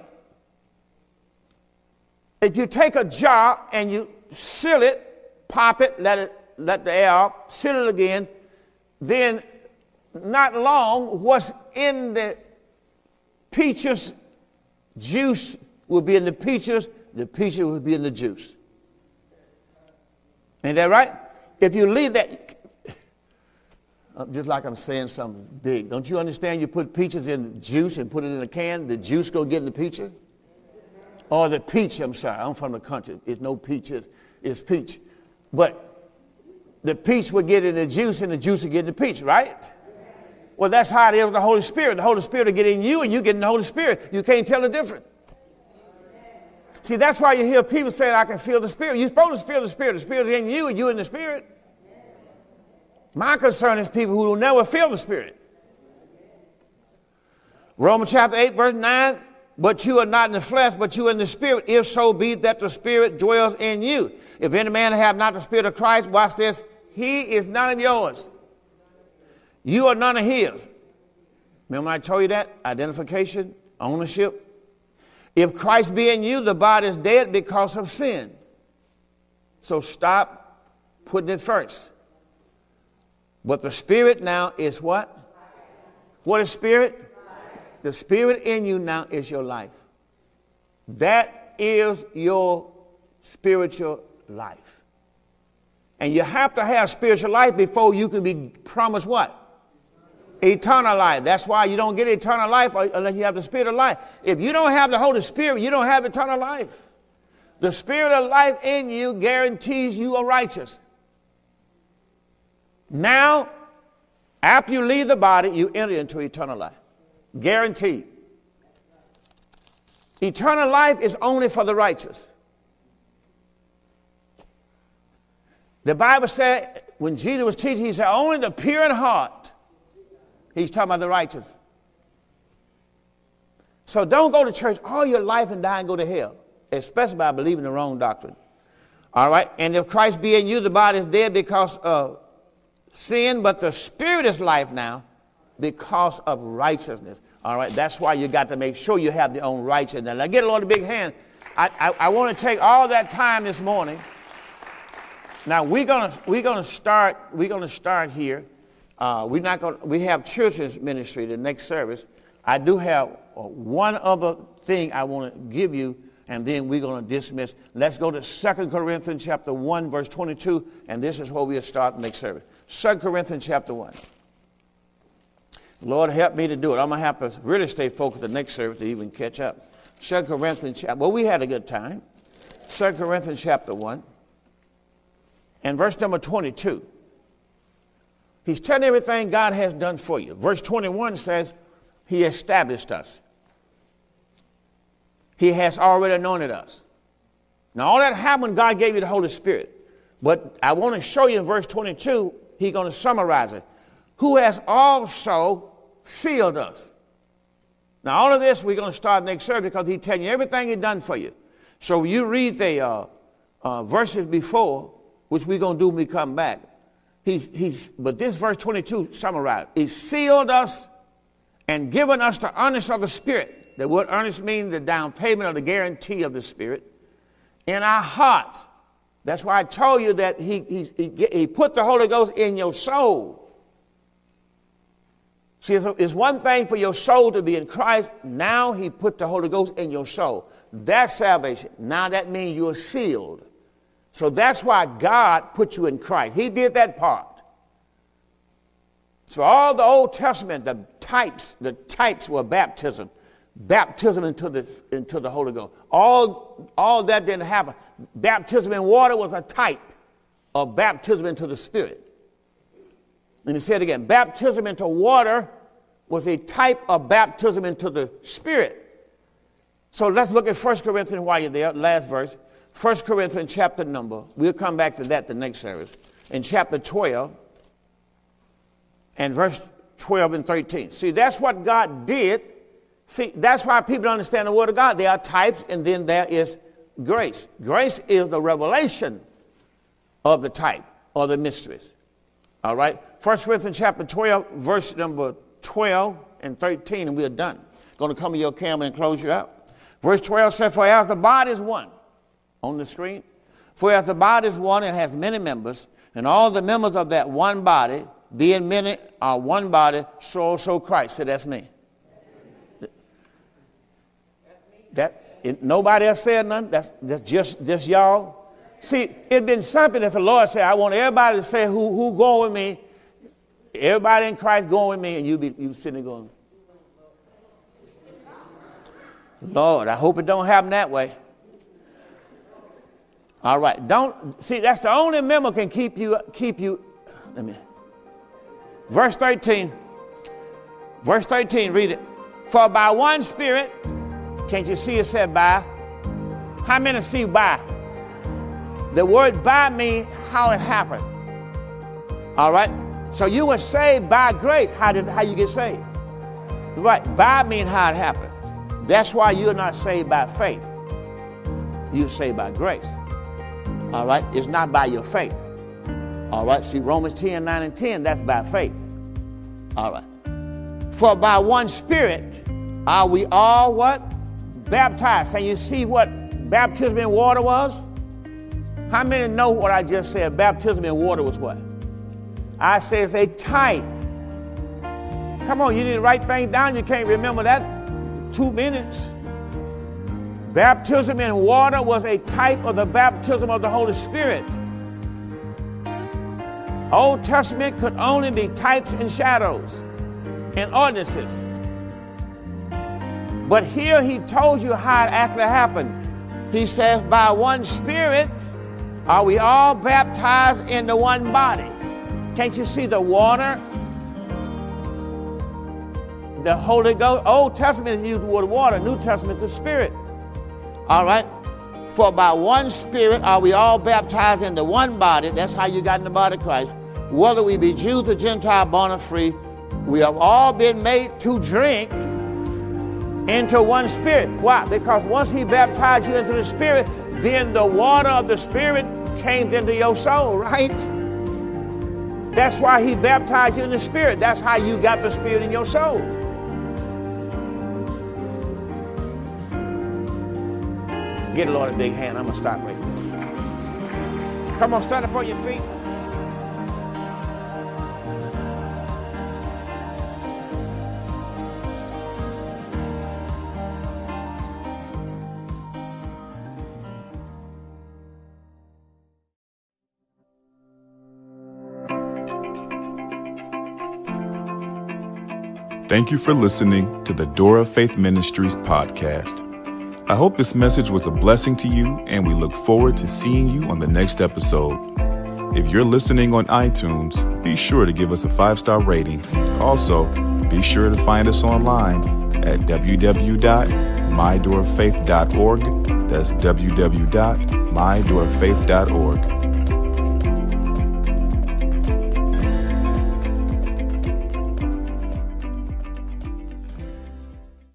If you take a jar and you seal it, pop it, let it let the air out, seal it again, then not long, what's in the peaches juice will be in the peaches, the peaches will be in the juice. Ain't that right? If you leave that, just like I'm saying something big, don't you understand? You put peaches in juice and put it in a can, the juice go get in the peaches? Or the peach, I'm sorry, I'm from the country. It's no peaches, it's peach. But the peach will get in the juice and the juice will get in the peach, right? Well, that's how it is with the Holy Spirit. The Holy Spirit will get in you and you get in the Holy Spirit. You can't tell the difference. See, that's why you hear people saying, I can feel the Spirit. You're supposed to feel the Spirit. The Spirit is in you and you in the Spirit. My concern is people who will never feel the Spirit. Romans chapter 8, verse 9, but you are not in the flesh, but you are in the Spirit, if so be that the Spirit dwells in you. If any man have not the Spirit of Christ, watch this, he is none of yours. You are none of his. Remember I told you that? Identification, ownership. If Christ be in you, the body is dead because of sin. So stop putting it first. But the spirit now is what? What is spirit? The spirit in you now is your life. That is your spiritual life. And you have to have spiritual life before you can be promised what? Eternal life. That's why you don't get eternal life unless you have the Spirit of life. If you don't have the Holy Spirit, you don't have eternal life. The Spirit of life in you guarantees you are righteous. Now, after you leave the body, you enter into eternal life. Guaranteed. Eternal life is only for the righteous. The Bible said, when Jesus was teaching, he said, only the pure in heart He's talking about the righteous. So don't go to church all your life and die and go to hell, especially by believing the wrong doctrine. All right? And if Christ be in you, the body is dead because of sin, but the spirit is life now because of righteousness. All right? That's why you got to make sure you have your own righteousness. Now, get a Lord a big hand. I, I, I want to take all that time this morning. Now we're gonna we're gonna start we're gonna start here uh, we're not going. We have children's ministry the next service. I do have uh, one other thing I want to give you, and then we're to dismiss. Let's go to 2 Corinthians chapter 1, verse 22, and this is where we'll start the next service. 2 Corinthians chapter 1. Lord, help me to do it. I'm to have to really stay focused the next service to even catch up. 2 Corinthians chapter, well, we had a good time. 2 Corinthians chapter 1, and verse number 22. He's telling everything God has done for you. Verse 21 says, He established us. He has already anointed us. Now, all that happened, God gave you the Holy Spirit. But I want to show you in verse 22, He's going to summarize it. Who has also sealed us. Now, all of this we're going to start next service because He's telling you everything He's done for you. So you read the uh, uh, verses before, which we're going to do when we come back. He's, he's, but this verse 22 summarized. He sealed us and given us the earnest of the Spirit. The word earnest means the down payment or the guarantee of the Spirit in our hearts. That's why I told you that he, he, he, he put the Holy Ghost in your soul. See, it's one thing for your soul to be in Christ. Now he put the Holy Ghost in your soul. That's salvation. Now that means you're sealed. So that's why God put you in Christ. He did that part. So all the Old Testament, the types, the types were baptism. Baptism into the, into the Holy Ghost. All, all that didn't happen. Baptism in water was a type of baptism into the Spirit. Let me say it again. Baptism into water was a type of baptism into the Spirit. So let's look at 1 Corinthians while you're there, last verse. 1 Corinthians chapter number, we'll come back to that the next service. In chapter 12 and verse 12 and 13. See, that's what God did. See, that's why people understand the Word of God. There are types, and then there is grace. Grace is the revelation of the type or the mysteries. All right? 1 Corinthians chapter 12, verse number 12 and 13, and we're done. Going to come to your camera and close you up. Verse 12 says, For as the body is one, on the screen, for as the body is one and has many members, and all the members of that one body, being many, are one body, so also Christ. Say, that's me. That it, nobody else said nothing. That's, that's just, just y'all. See, it'd been something if the Lord said, I want everybody to say who, who going with me. Everybody in Christ going with me, and you be you sitting there going, Lord, I hope it don't happen that way. All right. Don't see that's the only member can keep you keep you. Let me. Verse 13. Verse 13, read it. For by one spirit, can't you see it said by? How many see by? The word by means how it happened. All right? So you were saved by grace. How did how you get saved? Right. By means how it happened. That's why you're not saved by faith. You're saved by grace. All right? It's not by your faith. All right? See, Romans 10, 9, and 10, that's by faith. All right. For by one spirit are we all what? Baptized. And you see what baptism in water was? How many know what I just said? Baptism in water was what? I say it's a type. Come on, you didn't write things down, you can't remember that. Two minutes. Baptism in water was a type of the baptism of the Holy Spirit. Old Testament could only be types and shadows and ordinances. But here he told you how it actually happened. He says, By one Spirit are we all baptized into one body. Can't you see the water? The Holy Ghost. Old Testament used the word water, New Testament the Spirit. All right? For by one Spirit are we all baptized into one body. That's how you got in the body of Christ. Whether we be Jews or Gentile, born or free, we have all been made to drink into one spirit. Why? Because once he baptized you into the spirit, then the water of the spirit came into your soul, right? That's why he baptized you in the spirit. That's how you got the spirit in your soul. Get the Lord a big hand. I'm going to stop right there. Come on, stand up on your feet. Thank you for listening to the Door of Faith Ministries podcast. I hope this message was a blessing to you, and we look forward to seeing you on the next episode. If you're listening on iTunes, be sure to give us a five star rating. Also, be sure to find us online at www.mydoorfaith.org. That's www.mydoorfaith.org.